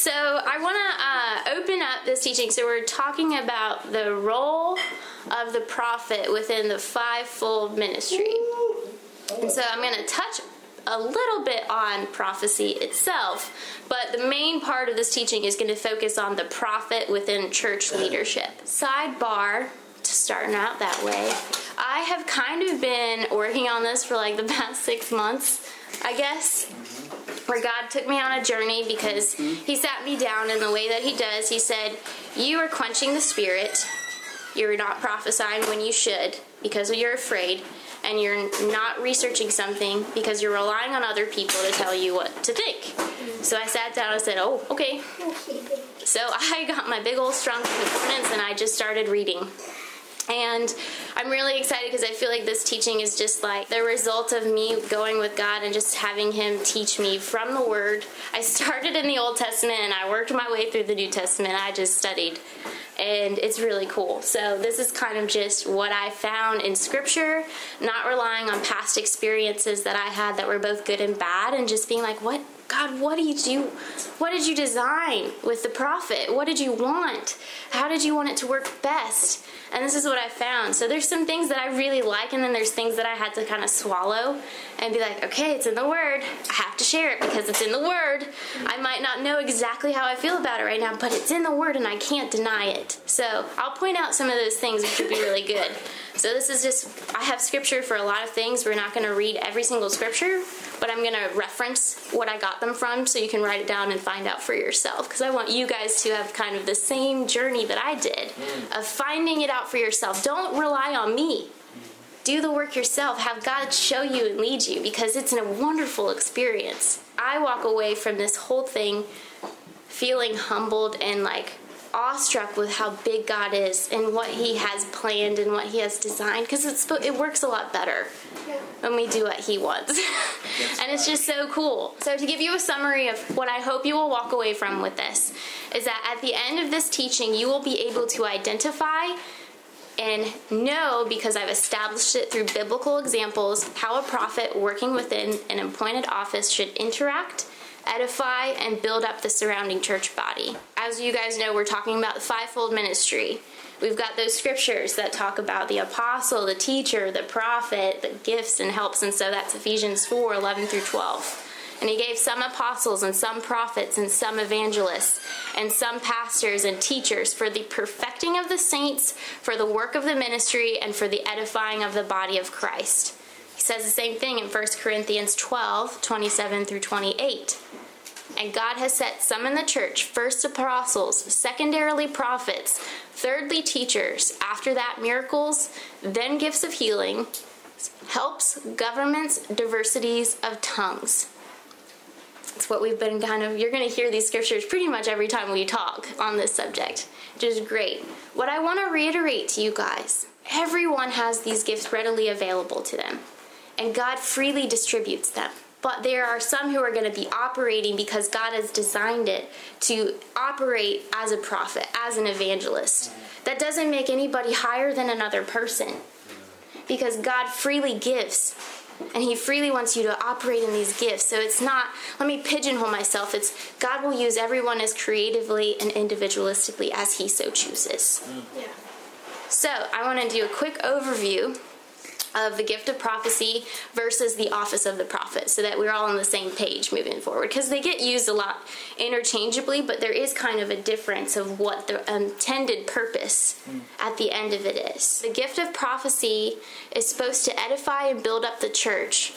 So I want to uh, open up this teaching. So we're talking about the role of the prophet within the fivefold ministry. And so I'm going to touch a little bit on prophecy itself, but the main part of this teaching is going to focus on the prophet within church leadership. Sidebar to starting out that way. I have kind of been working on this for like the past six months, I guess, where God took me on a journey because mm-hmm. He sat me down in the way that He does. He said, You are quenching the spirit. You're not prophesying when you should because you're afraid and you're not researching something because you're relying on other people to tell you what to think. So I sat down and said, Oh, okay. So I got my big old strong concordance and I just started reading. And I'm really excited because I feel like this teaching is just like the result of me going with God and just having Him teach me from the Word. I started in the Old Testament and I worked my way through the New Testament. I just studied and it's really cool. So, this is kind of just what I found in scripture, not relying on past experiences that I had that were both good and bad, and just being like, what, God, what did you what did you design with the prophet? What did you want? How did you want it to work best? And this is what I found. So there's some things that I really like and then there's things that I had to kind of swallow and be like, "Okay, it's in the word. I have to share it because it's in the word. I might not know exactly how I feel about it right now, but it's in the word and I can't deny it." So, I'll point out some of those things which would be really good. So this is just I have scripture for a lot of things. We're not going to read every single scripture, but I'm going to reference what I got them from so you can write it down and find out for yourself because I want you guys to have kind of the same journey that I did mm. of finding it out for yourself. Don't rely on me. Do the work yourself. Have God show you and lead you because it's a wonderful experience. I walk away from this whole thing feeling humbled and like awestruck with how big God is and what He has planned and what He has designed because it's it works a lot better when we do what He wants, and it's just so cool. So to give you a summary of what I hope you will walk away from with this is that at the end of this teaching, you will be able to identify and know because I've established it through biblical examples how a prophet working within an appointed office should interact edify, and build up the surrounding church body. As you guys know, we're talking about the fivefold ministry. We've got those scriptures that talk about the apostle, the teacher, the prophet, the gifts and helps, and so that's Ephesians 4 11 through 12. And he gave some apostles and some prophets and some evangelists and some pastors and teachers for the perfecting of the saints, for the work of the ministry, and for the edifying of the body of Christ. He says the same thing in 1 Corinthians 12 27 through 28. And God has set some in the church, first apostles, secondarily prophets, thirdly teachers, after that miracles, then gifts of healing, helps, governments, diversities of tongues. It's what we've been kind of, you're going to hear these scriptures pretty much every time we talk on this subject, which is great. What I want to reiterate to you guys everyone has these gifts readily available to them, and God freely distributes them but there are some who are going to be operating because God has designed it to operate as a prophet, as an evangelist. That doesn't make anybody higher than another person because God freely gives and he freely wants you to operate in these gifts. So it's not let me pigeonhole myself. It's God will use everyone as creatively and individualistically as he so chooses. Mm. Yeah. So, I want to do a quick overview of the gift of prophecy versus the office of the prophet so that we're all on the same page moving forward. Because they get used a lot interchangeably but there is kind of a difference of what the intended purpose mm. at the end of it is. The gift of prophecy is supposed to edify and build up the church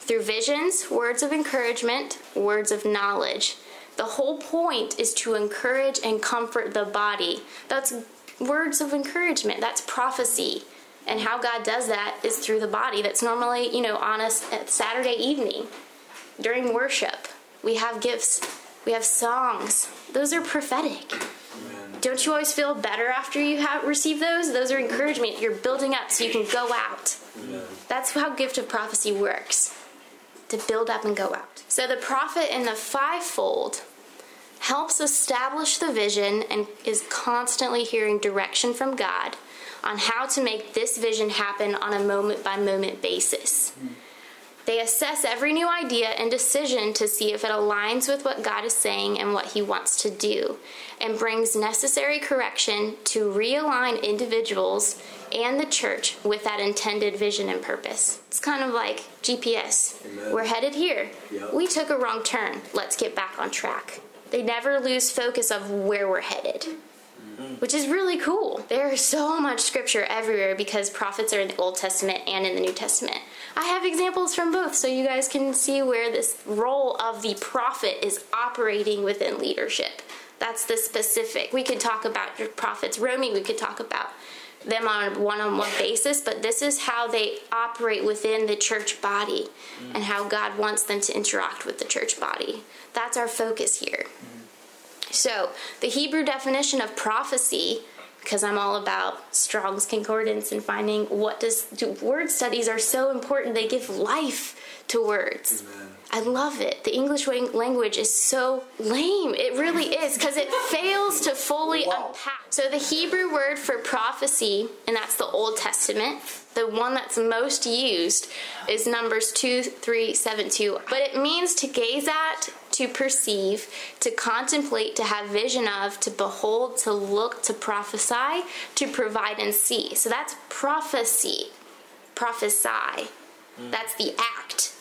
through visions words of encouragement words of knowledge. The whole point is to encourage and comfort the body. That's words of encouragement. That's prophecy and how God does that is through the body that's normally, you know, on a Saturday evening during worship. We have gifts, we have songs. Those are prophetic. Amen. Don't you always feel better after you have received those? Those are encouragement. You're building up so you can go out. Amen. That's how gift of prophecy works. To build up and go out. So the prophet in the fivefold helps establish the vision and is constantly hearing direction from God on how to make this vision happen on a moment by moment basis. They assess every new idea and decision to see if it aligns with what God is saying and what He wants to do, and brings necessary correction to realign individuals and the church with that intended vision and purpose. It's kind of like GPS. Amen. We're headed here. Yep. We took a wrong turn. Let's get back on track. They never lose focus of where we're headed which is really cool. There's so much scripture everywhere because prophets are in the Old Testament and in the New Testament. I have examples from both so you guys can see where this role of the prophet is operating within leadership. That's the specific. We could talk about your prophets roaming, we could talk about them on a one on one basis, but this is how they operate within the church body mm. and how God wants them to interact with the church body. That's our focus here. So, the Hebrew definition of prophecy, because I'm all about Strong's Concordance and finding what does do, word studies are so important. They give life to words. Amen. I love it. The English language is so lame. It really is because it fails to fully wow. unpack. So, the Hebrew word for prophecy, and that's the Old Testament, the one that's most used is Numbers 2 3 7 2. But it means to gaze at, to perceive, to contemplate, to have vision of, to behold, to look, to prophesy, to provide and see. So, that's prophecy, prophesy. Mm. That's the act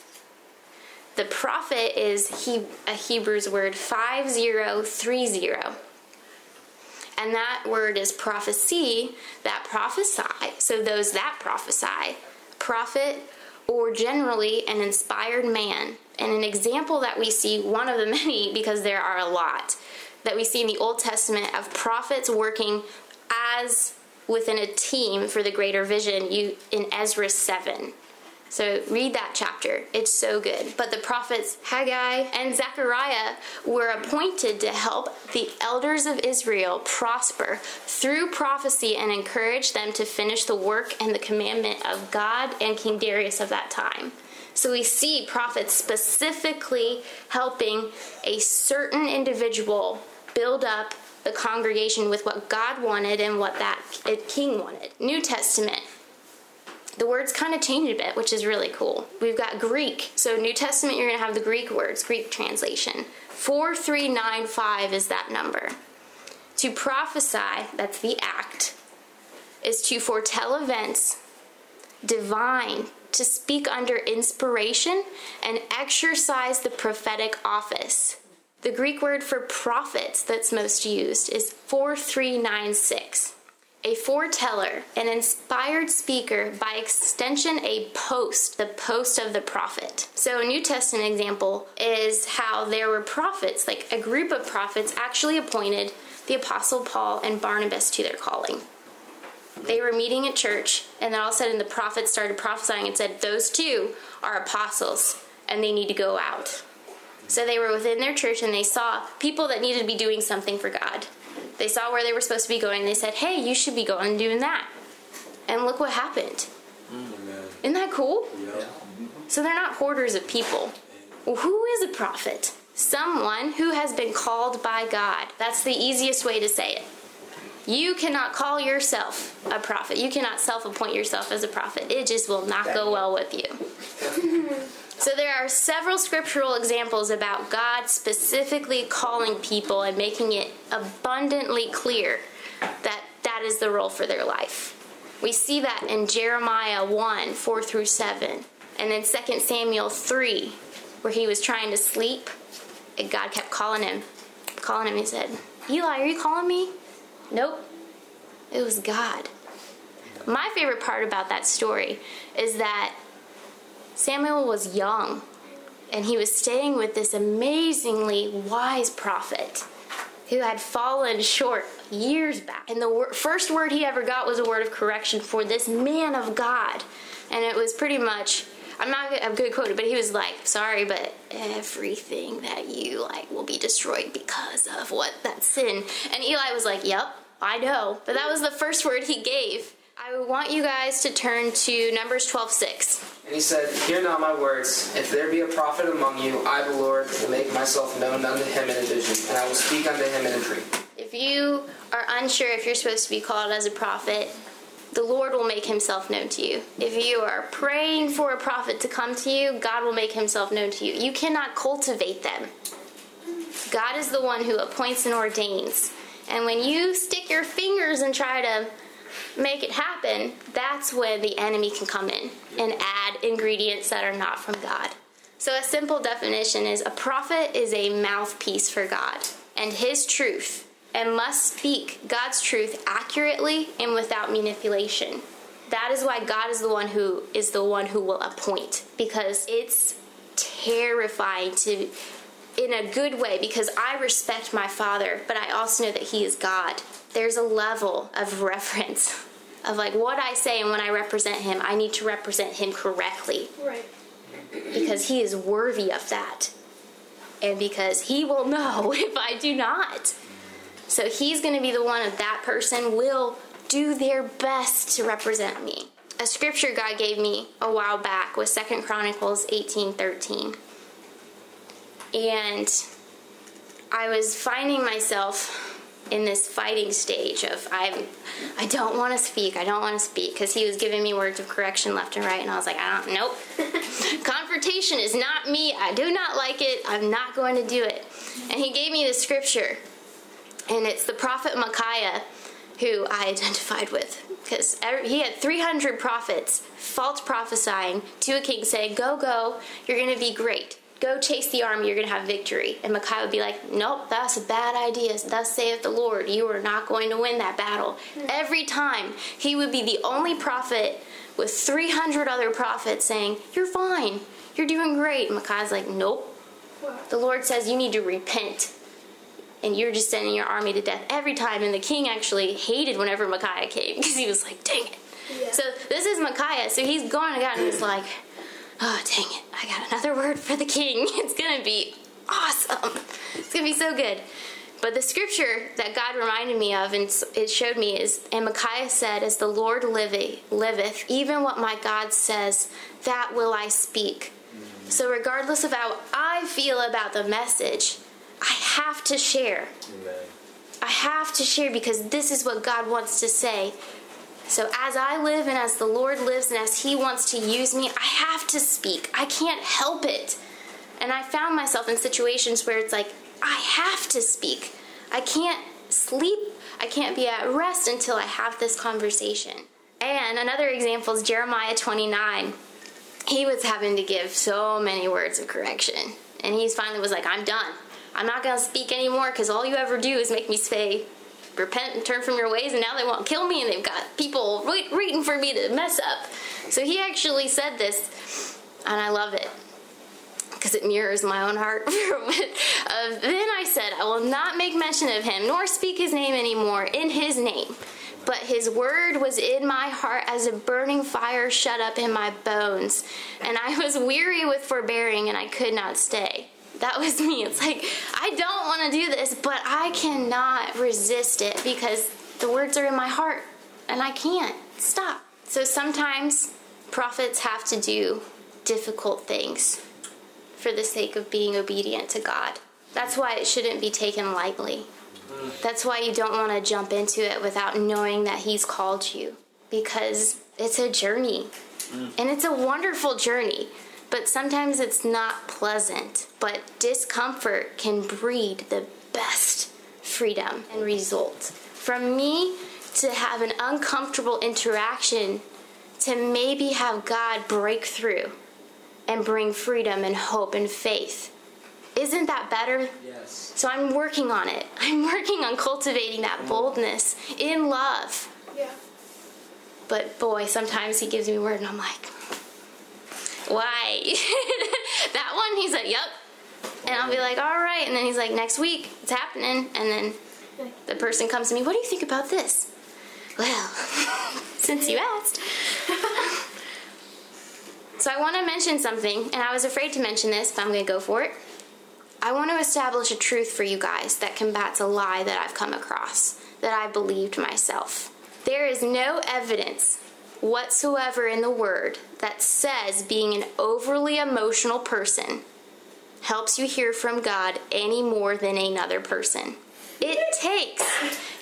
the prophet is he, a Hebrew's word 5030. And that word is prophecy, that prophesy. So those that prophesy, prophet, or generally an inspired man. And an example that we see, one of the many, because there are a lot, that we see in the Old Testament of prophets working as within a team for the greater vision you in Ezra 7 so read that chapter. It's so good. But the prophets Haggai and Zechariah were appointed to help the elders of Israel prosper through prophecy and encourage them to finish the work and the commandment of God and King Darius of that time. So we see prophets specifically helping a certain individual build up the congregation with what God wanted and what that eh, king wanted. New Testament the words kind of change a bit, which is really cool. We've got Greek. So, New Testament, you're going to have the Greek words, Greek translation. 4395 is that number. To prophesy, that's the act, is to foretell events, divine, to speak under inspiration, and exercise the prophetic office. The Greek word for prophets that's most used is 4396 a foreteller, an inspired speaker, by extension, a post, the post of the prophet. So, a New Testament example is how there were prophets, like a group of prophets actually appointed the Apostle Paul and Barnabas to their calling. They were meeting at church, and then all of a sudden the prophet started prophesying and said, Those two are apostles, and they need to go out. So they were within their church and they saw people that needed to be doing something for God. They saw where they were supposed to be going. They said, "Hey, you should be going and doing that." And look what happened. Amen. Isn't that cool? Yeah. So they're not hoarders of people. Well, who is a prophet? Someone who has been called by God. That's the easiest way to say it. You cannot call yourself a prophet. You cannot self appoint yourself as a prophet. It just will not go well with you. So there are several scriptural examples about God specifically calling people and making it abundantly clear that that is the role for their life. We see that in Jeremiah 1 4 through 7, and then 2 Samuel 3, where he was trying to sleep, and God kept calling him. Calling him, he said, Eli, are you calling me? Nope. It was God. My favorite part about that story is that Samuel was young and he was staying with this amazingly wise prophet who had fallen short years back. And the wor- first word he ever got was a word of correction for this man of God. And it was pretty much I'm not I'm good quoted, but he was like, "Sorry, but everything that you like will be destroyed because of what that sin." And Eli was like, "Yep, I know." But that was the first word he gave. I want you guys to turn to Numbers 12 6. And he said, Hear now my words. If there be a prophet among you, I, the Lord, will make myself known unto him in a vision, and I will speak unto him in a dream. If you are unsure if you're supposed to be called as a prophet, the Lord will make himself known to you. If you are praying for a prophet to come to you, God will make himself known to you. You cannot cultivate them. God is the one who appoints and ordains. And when you stick your fingers and try to make it happen, that's when the enemy can come in and add ingredients that are not from God. So, a simple definition is a prophet is a mouthpiece for God and his truth and must speak God's truth accurately and without manipulation. That is why God is the one who is the one who will appoint because it's terrifying to in a good way because I respect my father, but I also know that he is God. There's a level of reference of like what I say and when I represent him, I need to represent him correctly. Right. Because he is worthy of that. And because he will know if I do not. So he's going to be the one of that person will do their best to represent me. A scripture God gave me a while back was Second Chronicles 18:13 and I was finding myself in this fighting stage of I'm I don't want to speak. I don't want to speak because he was giving me words of correction left and right and I was like, I don't nope. Confrontation is not me. I do not like it. I'm not going to do it. And he gave me the scripture. And it's the prophet Micaiah who I identified with because he had 300 prophets false prophesying to a king saying, "Go, go, you're going to be great." Go chase the army, you're going to have victory. And Micaiah would be like, nope, that's a bad idea. Thus saith the Lord, you are not going to win that battle. Mm-hmm. Every time, he would be the only prophet with 300 other prophets saying, you're fine, you're doing great. And Micaiah's like, nope. What? The Lord says you need to repent. And you're just sending your army to death every time. And the king actually hated whenever Micaiah came because he was like, dang it. Yeah. So this is Micaiah. So he's going to God and he's like, oh, dang it, I got another word for the king. It's going to be awesome. It's going to be so good. But the scripture that God reminded me of and it showed me is, and Micaiah said, As the Lord liveth, even what my God says, that will I speak. So, regardless of how I feel about the message, I have to share. Amen. I have to share because this is what God wants to say. So, as I live and as the Lord lives and as He wants to use me, I have to speak. I can't help it. And I found myself in situations where it's like, I have to speak. I can't sleep. I can't be at rest until I have this conversation. And another example is Jeremiah 29. He was having to give so many words of correction. And he finally was like, I'm done. I'm not going to speak anymore because all you ever do is make me say repent and turn from your ways, and now they want to kill me, and they've got people wait, waiting for me to mess up. So he actually said this, and I love it because it mirrors my own heart. uh, then I said, I will not make mention of him, nor speak his name anymore in his name. But his word was in my heart as a burning fire shut up in my bones. And I was weary with forbearing, and I could not stay that was me. It's like, I don't want to do this, but I cannot resist it because the words are in my heart and I can't stop. So sometimes prophets have to do difficult things for the sake of being obedient to God. That's why it shouldn't be taken lightly. That's why you don't want to jump into it without knowing that He's called you because it's a journey. Mm. And it's a wonderful journey but sometimes it's not pleasant. But discomfort can breed the best freedom and result. From me to have an uncomfortable interaction to maybe have God break through and bring freedom and hope and faith. Isn't that better? Yes. So I'm working on it. I'm working on cultivating that boldness in love. Yeah. But boy, sometimes he gives me word and I'm like, why? that one, he's like, yep. And I'll be like, all right. And then he's like, next week, it's happening. And then the person comes to me, what do you think about this? Well, since you asked. so I want to mention something, and I was afraid to mention this, but I'm going to go for it. I want to establish a truth for you guys that combats a lie that I've come across, that I believed myself. There is no evidence whatsoever in the Word that says being an overly emotional person helps you hear from God any more than another person. It takes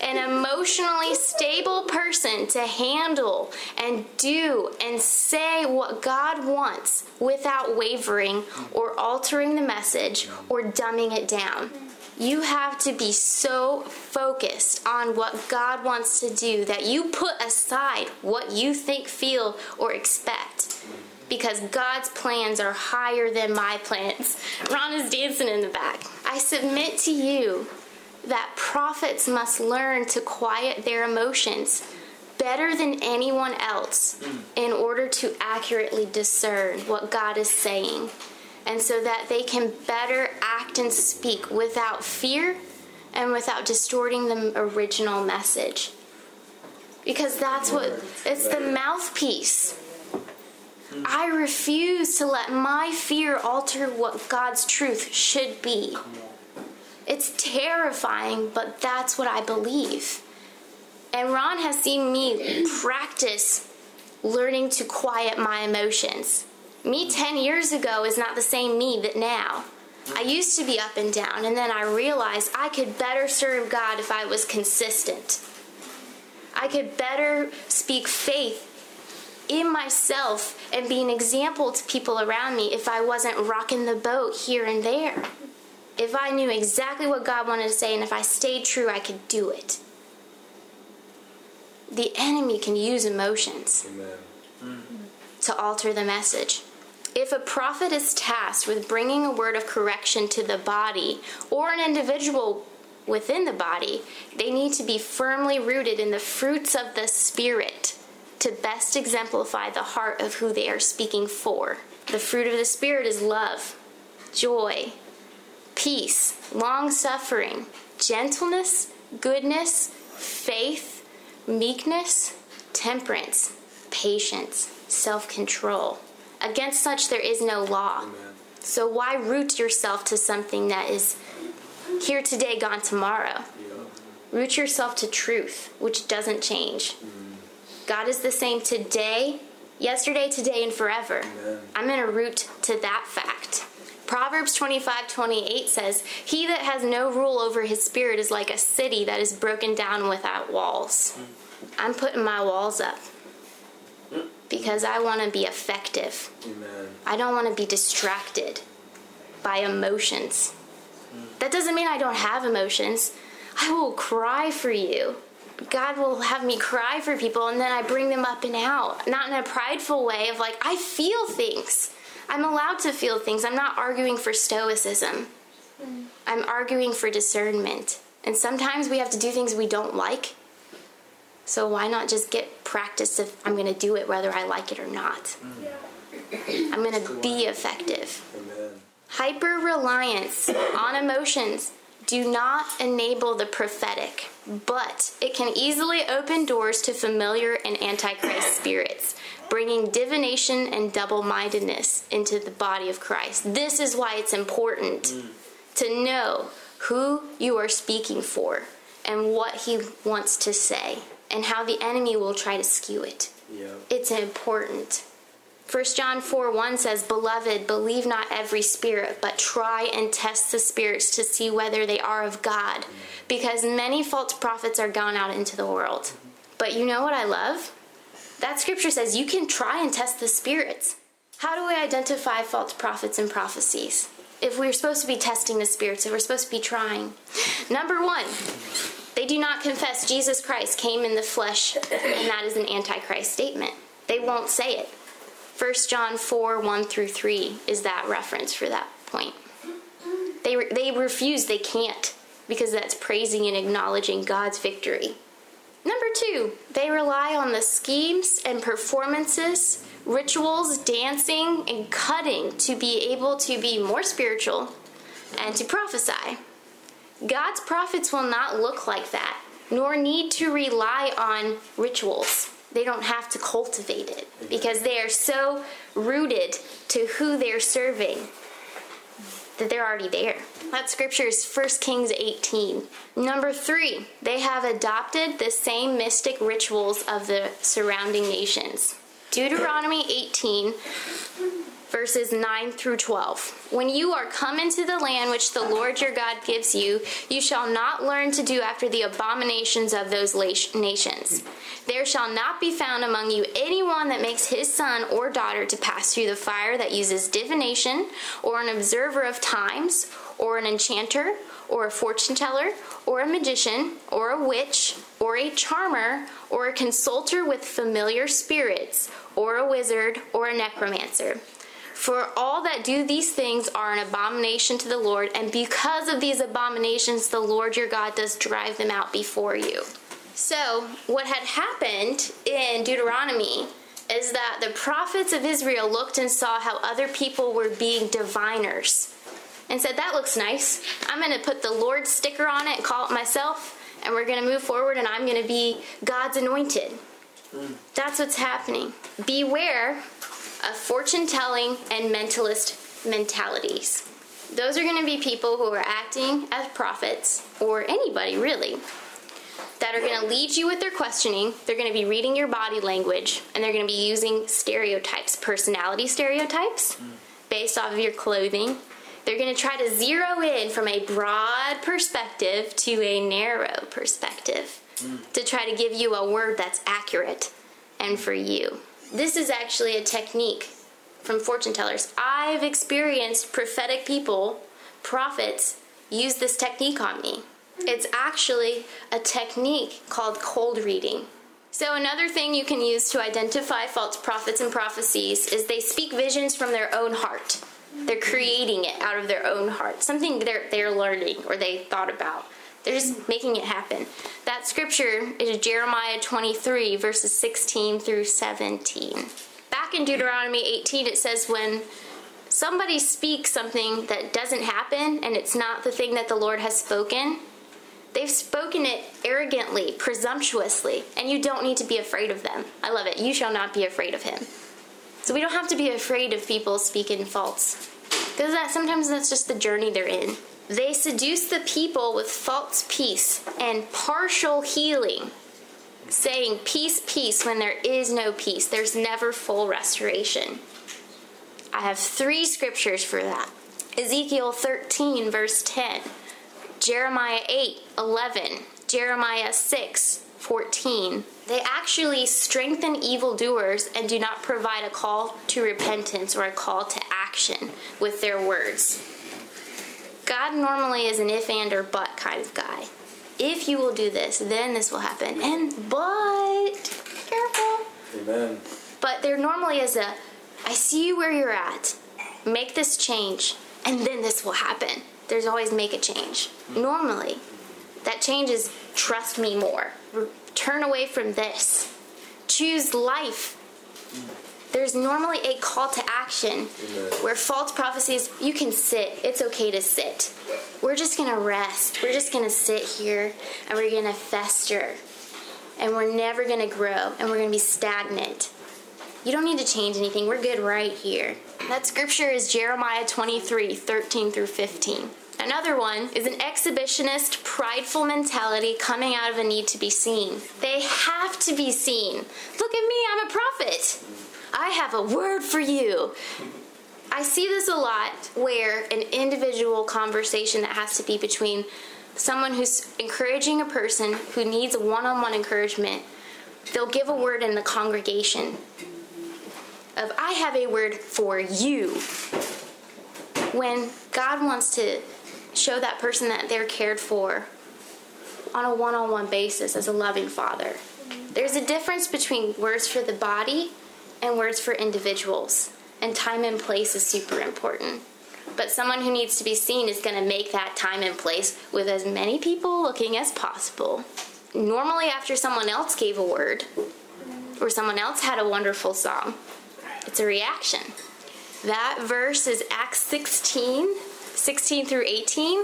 an emotionally stable person to handle and do and say what God wants without wavering or altering the message or dumbing it down. You have to be so focused on what God wants to do that you put aside what you think, feel, or expect because God's plans are higher than my plans. Ron is dancing in the back. I submit to you that prophets must learn to quiet their emotions better than anyone else in order to accurately discern what God is saying and so that they can better act and speak without fear and without distorting the original message. Because that's what it's the mouthpiece. I refuse to let my fear alter what God's truth should be. It's terrifying, but that's what I believe. And Ron has seen me practice learning to quiet my emotions. Me 10 years ago is not the same me that now. I used to be up and down, and then I realized I could better serve God if I was consistent. I could better speak faith in myself and be an example to people around me if I wasn't rocking the boat here and there. If I knew exactly what God wanted to say and if I stayed true, I could do it. The enemy can use emotions to alter the message. If a prophet is tasked with bringing a word of correction to the body or an individual within the body, they need to be firmly rooted in the fruits of the Spirit to best exemplify the heart of who they are speaking for. The fruit of the Spirit is love, joy, peace, long suffering, gentleness, goodness, faith, meekness, temperance, patience, self control. Against such there is no law. Amen. So why root yourself to something that is here today, gone tomorrow? Yeah. Root yourself to truth, which doesn't change. Mm-hmm. God is the same today, yesterday, today, and forever. Amen. I'm going to root to that fact. Proverbs 25 28 says, He that has no rule over his spirit is like a city that is broken down without walls. Mm. I'm putting my walls up because I want to be effective. Amen. I don't want to be distracted by emotions. Hmm. That doesn't mean I don't have emotions. I will cry for you. God will have me cry for people and then I bring them up and out. Not in a prideful way of like, I feel things. I'm allowed to feel things. I'm not arguing for stoicism. Hmm. I'm arguing for discernment. And sometimes we have to do things we don't like. So why not just get practice if I'm going to do it whether I like it or not? Mm. I'm going to be effective. Amen. Hyper reliance on emotions do not enable the prophetic, but it can easily open doors to familiar and antichrist spirits, bringing divination and double mindedness into the body of Christ. This is why it's important mm. to know who you are speaking for and what he wants to say and how the enemy will try to skew it. Yeah. It's important. 1 John 4 1 says, Beloved, believe not every spirit, but try and test the spirits to see whether they are of God, because many false prophets are gone out into the world. But you know what I love? That scripture says you can try and test the spirits. How do we identify false prophets and prophecies? If we're supposed to be testing the spirits, if we're supposed to be trying. Number one, they do not confess Jesus Christ came in the flesh, and that is an antichrist statement. They won't say it. 1 John 4 1 through 3 is that reference for that point. They, re- they refuse, they can't, because that's praising and acknowledging God's victory. Number two, they rely on the schemes and performances, rituals, dancing, and cutting to be able to be more spiritual and to prophesy. God's prophets will not look like that, nor need to rely on rituals. They don't have to cultivate it because they are so rooted to who they're serving that they're already there. That scripture is 1 Kings 18. Number three, they have adopted the same mystic rituals of the surrounding nations. Deuteronomy 18 verses 9 through 12. When you are come into the land which the Lord your God gives you, you shall not learn to do after the abominations of those nations. There shall not be found among you anyone that makes his son or daughter to pass through the fire that uses divination, or an observer of times, or an enchanter, or a fortune teller, or a magician, or a witch, or a charmer, or a consulter with familiar spirits, or a wizard, or a necromancer. For all that do these things are an abomination to the Lord, and because of these abominations, the Lord your God does drive them out before you. So, what had happened in Deuteronomy is that the prophets of Israel looked and saw how other people were being diviners and said, That looks nice. I'm going to put the Lord sticker on it and call it myself, and we're going to move forward, and I'm going to be God's anointed. That's what's happening. Beware of fortune telling and mentalist mentalities. Those are going to be people who are acting as prophets, or anybody really, that are going to lead you with their questioning. They're going to be reading your body language, and they're going to be using stereotypes, personality stereotypes, based off of your clothing. They're going to try to zero in from a broad perspective to a narrow perspective to try to give you a word that's accurate and for you. This is actually a technique from fortune tellers. I've experienced prophetic people, prophets, use this technique on me. It's actually a technique called cold reading. So, another thing you can use to identify false prophets and prophecies is they speak visions from their own heart. They're creating it out of their own heart, something they're, they're learning or they thought about. They're just making it happen. That scripture is Jeremiah 23, verses 16 through 17. Back in Deuteronomy 18, it says, When somebody speaks something that doesn't happen and it's not the thing that the Lord has spoken, they've spoken it arrogantly, presumptuously, and you don't need to be afraid of them. I love it. You shall not be afraid of him. So we don't have to be afraid of people speaking false. Because that sometimes that's just the journey they're in. They seduce the people with false peace and partial healing, saying peace, peace when there is no peace. There's never full restoration. I have three scriptures for that Ezekiel 13, verse 10, Jeremiah 8, 11, Jeremiah 6, 14. They actually strengthen evildoers and do not provide a call to repentance or a call to action with their words. God normally is an if and or but kind of guy. If you will do this, then this will happen. And but careful. Amen. But there normally is a I see you where you're at. Make this change and then this will happen. There's always make a change. Normally, that change is trust me more. Turn away from this. Choose life there's normally a call to action where false prophecies, you can sit. It's okay to sit. We're just going to rest. We're just going to sit here and we're going to fester. And we're never going to grow and we're going to be stagnant. You don't need to change anything. We're good right here. That scripture is Jeremiah 23 13 through 15. Another one is an exhibitionist, prideful mentality coming out of a need to be seen. They have to be seen. Look at me, I'm a prophet. I have a word for you. I see this a lot where an individual conversation that has to be between someone who's encouraging a person who needs a one on one encouragement, they'll give a word in the congregation of, I have a word for you. When God wants to show that person that they're cared for on a one on one basis as a loving father. There's a difference between words for the body and words for individuals. And time and place is super important. But someone who needs to be seen is going to make that time and place with as many people looking as possible. Normally, after someone else gave a word or someone else had a wonderful song, it's a reaction. That verse is Acts 16 16 through 18.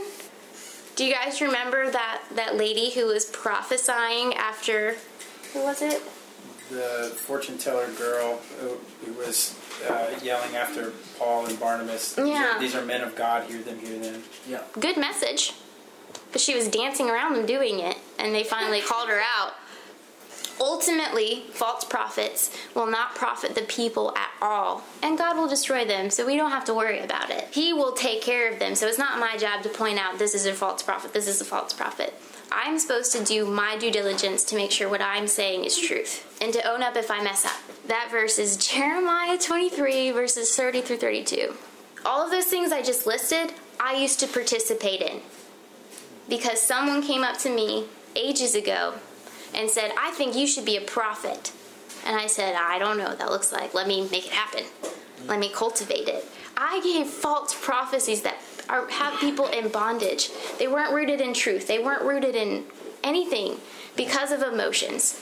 Do you guys remember that, that lady who was prophesying after, who was it? The fortune teller girl who, who was uh, yelling after Paul and Barnabas. These yeah. Are, these are men of God, hear them, hear them. Yeah. Good message. But she was dancing around them doing it, and they finally called her out. Ultimately, false prophets will not profit the people at all, and God will destroy them, so we don't have to worry about it. He will take care of them, so it's not my job to point out this is a false prophet, this is a false prophet. I'm supposed to do my due diligence to make sure what I'm saying is truth and to own up if I mess up. That verse is Jeremiah 23, verses 30 through 32. All of those things I just listed, I used to participate in because someone came up to me ages ago and said, I think you should be a prophet. And I said, I don't know what that looks like. Let me make it happen. Let me cultivate it. I gave false prophecies that are, have people in bondage. They weren't rooted in truth, they weren't rooted in anything because of emotions,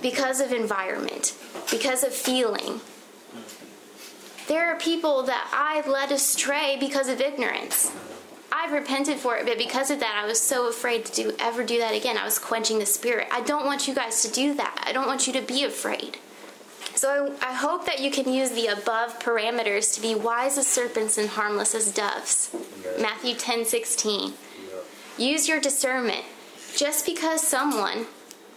because of environment, because of feeling. There are people that I led astray because of ignorance. I've repented for it, but because of that, I was so afraid to do ever do that again. I was quenching the spirit. I don't want you guys to do that. I don't want you to be afraid. So I, I hope that you can use the above parameters to be wise as serpents and harmless as doves. Matthew 10 16. Use your discernment. Just because someone,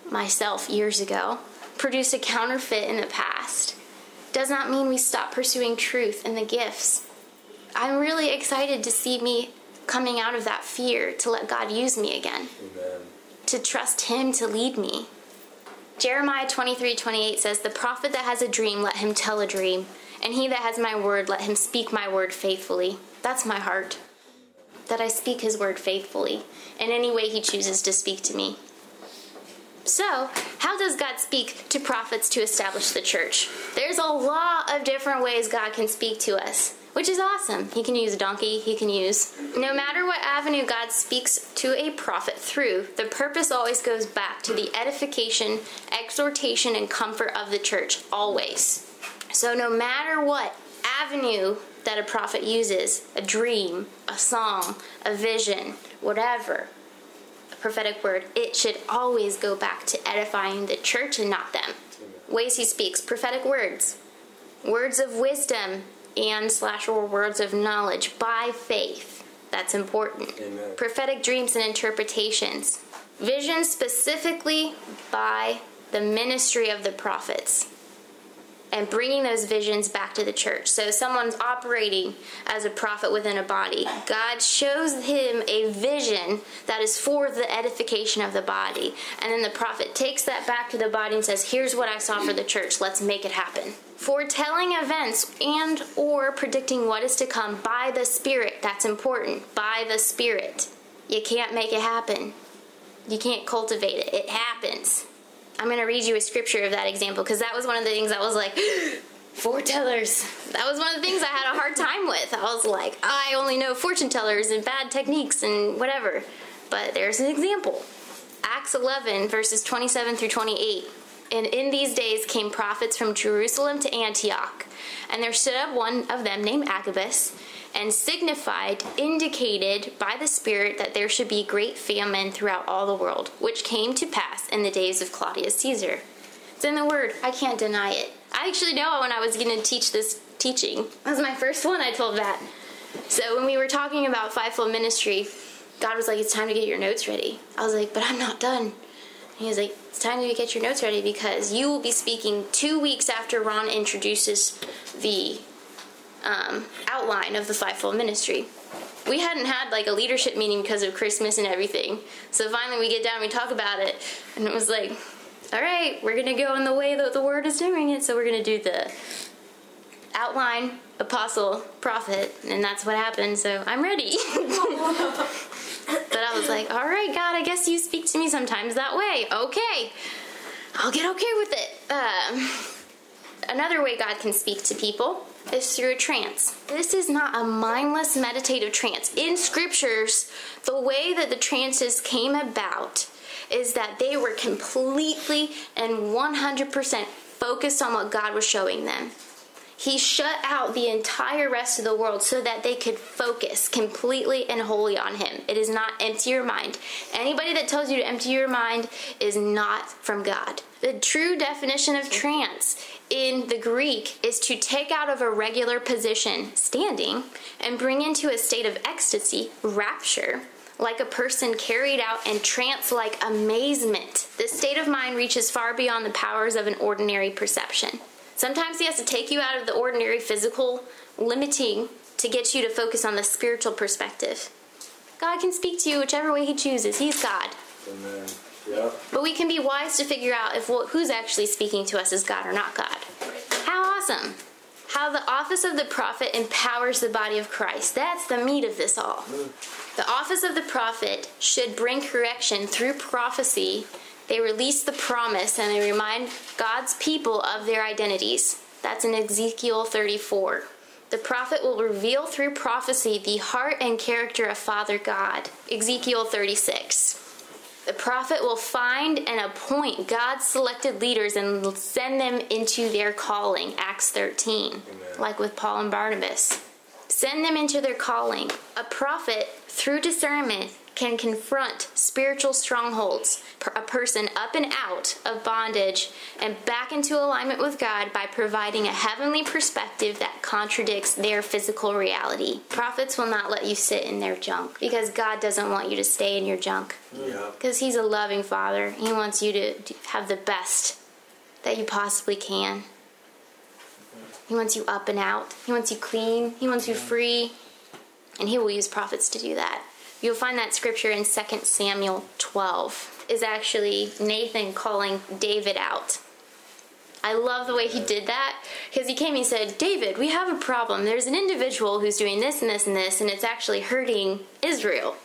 myself years ago, produced a counterfeit in the past, does not mean we stop pursuing truth and the gifts. I'm really excited to see me coming out of that fear to let God use me again, Amen. to trust Him to lead me. Jeremiah 23 28 says, The prophet that has a dream, let him tell a dream, and he that has my word, let him speak my word faithfully. That's my heart. That I speak his word faithfully in any way he chooses to speak to me. So, how does God speak to prophets to establish the church? There's a lot of different ways God can speak to us, which is awesome. He can use a donkey, he can use. No matter what avenue God speaks to a prophet through, the purpose always goes back to the edification, exhortation, and comfort of the church, always. So, no matter what avenue that a prophet uses a dream, a song, a vision, whatever a prophetic word, it should always go back to edifying the church and not them. Ways he speaks, prophetic words, words of wisdom and slash or words of knowledge by faith. That's important. Amen. Prophetic dreams and interpretations. Visions specifically by the ministry of the prophets and bringing those visions back to the church. So someone's operating as a prophet within a body. God shows him a vision that is for the edification of the body. And then the prophet takes that back to the body and says, "Here's what I saw for the church. Let's make it happen." Foretelling events and or predicting what is to come by the spirit. That's important. By the spirit. You can't make it happen. You can't cultivate it. It happens. I'm going to read you a scripture of that example because that was one of the things I was like, foretellers. That was one of the things I had a hard time with. I was like, I only know fortune tellers and bad techniques and whatever. But there's an example Acts 11, verses 27 through 28. And in these days came prophets from Jerusalem to Antioch. And there stood up one of them named Agabus, and signified, indicated by the Spirit that there should be great famine throughout all the world, which came to pass in the days of Claudius Caesar. It's in the Word. I can't deny it. I actually know when I was going to teach this teaching. That was my first one I told that. So when we were talking about fivefold ministry, God was like, "It's time to get your notes ready." I was like, "But I'm not done." He was like, "It's time to get your notes ready because you will be speaking two weeks after Ron introduces the um, outline of the fivefold ministry. We hadn't had like a leadership meeting because of Christmas and everything. So finally, we get down and we talk about it, and it was like, "All right, we're gonna go in the way that the Word is doing it. So we're gonna do the outline, apostle, prophet, and that's what happened. So I'm ready." like, "All right, God, I guess you speak to me sometimes that way. Okay, I'll get okay with it." Um, Another way God can speak to people is through a trance. This is not a mindless meditative trance. In scriptures, the way that the trances came about is that they were completely and 100% focused on what God was showing them. He shut out the entire rest of the world so that they could focus completely and wholly on Him. It is not empty your mind. Anybody that tells you to empty your mind is not from God. The true definition of trance in the Greek is to take out of a regular position, standing, and bring into a state of ecstasy, rapture, like a person carried out in trance like amazement. This state of mind reaches far beyond the powers of an ordinary perception. Sometimes he has to take you out of the ordinary physical limiting to get you to focus on the spiritual perspective. God can speak to you whichever way he chooses. He's God. Amen. Yeah. But we can be wise to figure out if what, who's actually speaking to us is God or not God. How awesome! How the office of the prophet empowers the body of Christ. That's the meat of this all. Mm. The office of the prophet should bring correction through prophecy. They release the promise and they remind God's people of their identities. That's in Ezekiel 34. The prophet will reveal through prophecy the heart and character of Father God. Ezekiel 36. The prophet will find and appoint God's selected leaders and send them into their calling. Acts 13. Like with Paul and Barnabas. Send them into their calling. A prophet, through discernment, can confront spiritual strongholds, a person up and out of bondage and back into alignment with God by providing a heavenly perspective that contradicts their physical reality. Prophets will not let you sit in their junk because God doesn't want you to stay in your junk. Yeah. Because He's a loving Father. He wants you to have the best that you possibly can. He wants you up and out. He wants you clean. He wants you free. And He will use prophets to do that. You'll find that scripture in 2 Samuel 12 is actually Nathan calling David out. I love the way he did that because he came and he said, David, we have a problem. There's an individual who's doing this and this and this, and it's actually hurting Israel.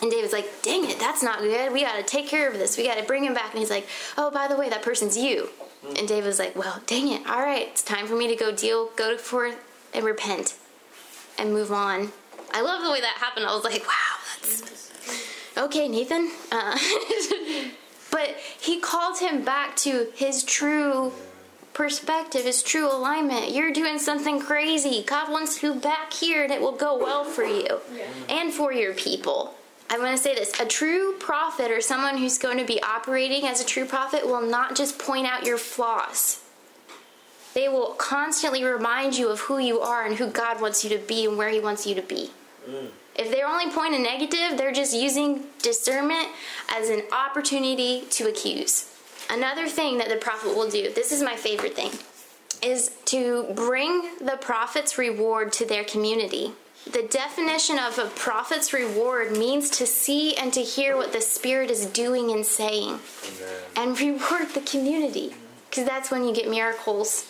And David's like, dang it, that's not good. We got to take care of this. We got to bring him back. And he's like, oh, by the way, that person's you. Mm-hmm. And David's like, well, dang it. All right, it's time for me to go deal, go forth and repent and move on. I love the way that happened. I was like, wow, that's okay, Nathan. Uh, but he called him back to his true perspective, his true alignment. You're doing something crazy. God wants you back here, and it will go well for you and for your people. I want to say this a true prophet or someone who's going to be operating as a true prophet will not just point out your flaws. They will constantly remind you of who you are and who God wants you to be and where He wants you to be. If they're only pointing negative, they're just using discernment as an opportunity to accuse. Another thing that the prophet will do, this is my favorite thing, is to bring the prophet's reward to their community. The definition of a prophet's reward means to see and to hear what the Spirit is doing and saying and reward the community. Because that's when you get miracles.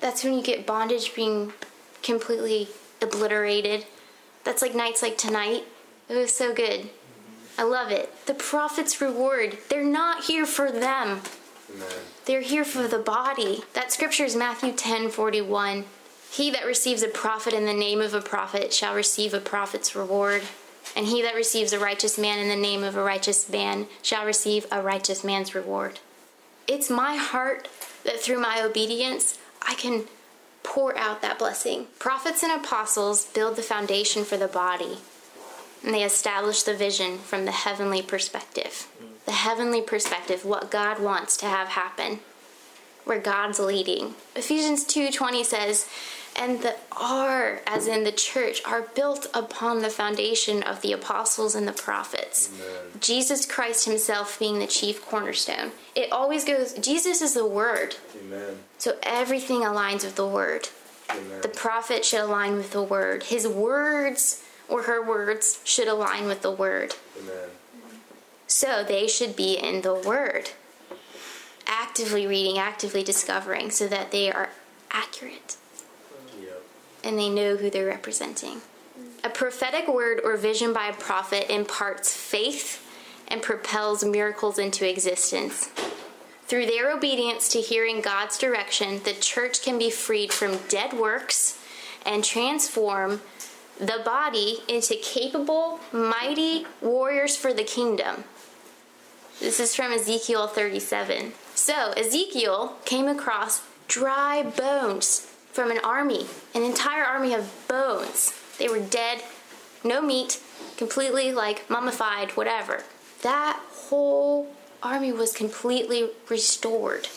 That's when you get bondage being completely obliterated. That's like nights like tonight. It was so good. I love it. The prophet's reward. They're not here for them. Amen. They're here for the body. That scripture is Matthew 10 41. He that receives a prophet in the name of a prophet shall receive a prophet's reward. And he that receives a righteous man in the name of a righteous man shall receive a righteous man's reward. It's my heart that through my obedience, I can pour out that blessing. Prophets and apostles build the foundation for the body, and they establish the vision from the heavenly perspective. The heavenly perspective, what God wants to have happen, where God's leading. Ephesians 2:20 says, "And the are, as in the church, are built upon the foundation of the apostles and the prophets." Jesus Christ himself being the chief cornerstone. It always goes Jesus is the word. Amen. So everything aligns with the word. Amen. The prophet should align with the word. His words or her words should align with the word. Amen. So they should be in the word. Actively reading, actively discovering so that they are accurate Yep. and they know who they're representing. A prophetic word or vision by a prophet imparts faith and propels miracles into existence. Through their obedience to hearing God's direction, the church can be freed from dead works and transform the body into capable, mighty warriors for the kingdom. This is from Ezekiel 37. So, Ezekiel came across dry bones from an army, an entire army of bones. They were dead, no meat, completely like mummified, whatever. That whole army was completely restored.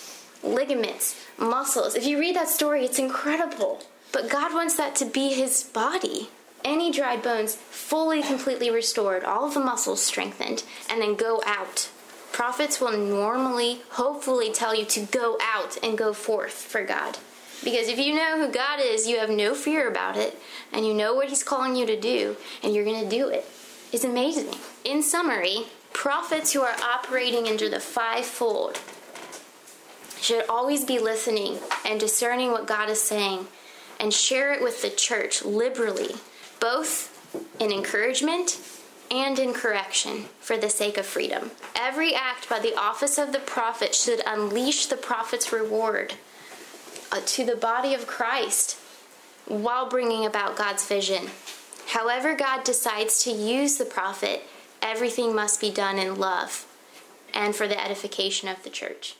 Ligaments, muscles. If you read that story, it's incredible. But God wants that to be his body. any dried bones fully, completely restored, all of the muscles strengthened, and then go out. Prophets will normally, hopefully, tell you to go out and go forth for God. Because if you know who God is, you have no fear about it, and you know what He's calling you to do, and you're going to do it. It's amazing. In summary, prophets who are operating under the fivefold should always be listening and discerning what God is saying and share it with the church liberally, both in encouragement and in correction for the sake of freedom. Every act by the office of the prophet should unleash the prophet's reward uh, to the body of Christ while bringing about God's vision. However, God decides to use the prophet, everything must be done in love and for the edification of the church.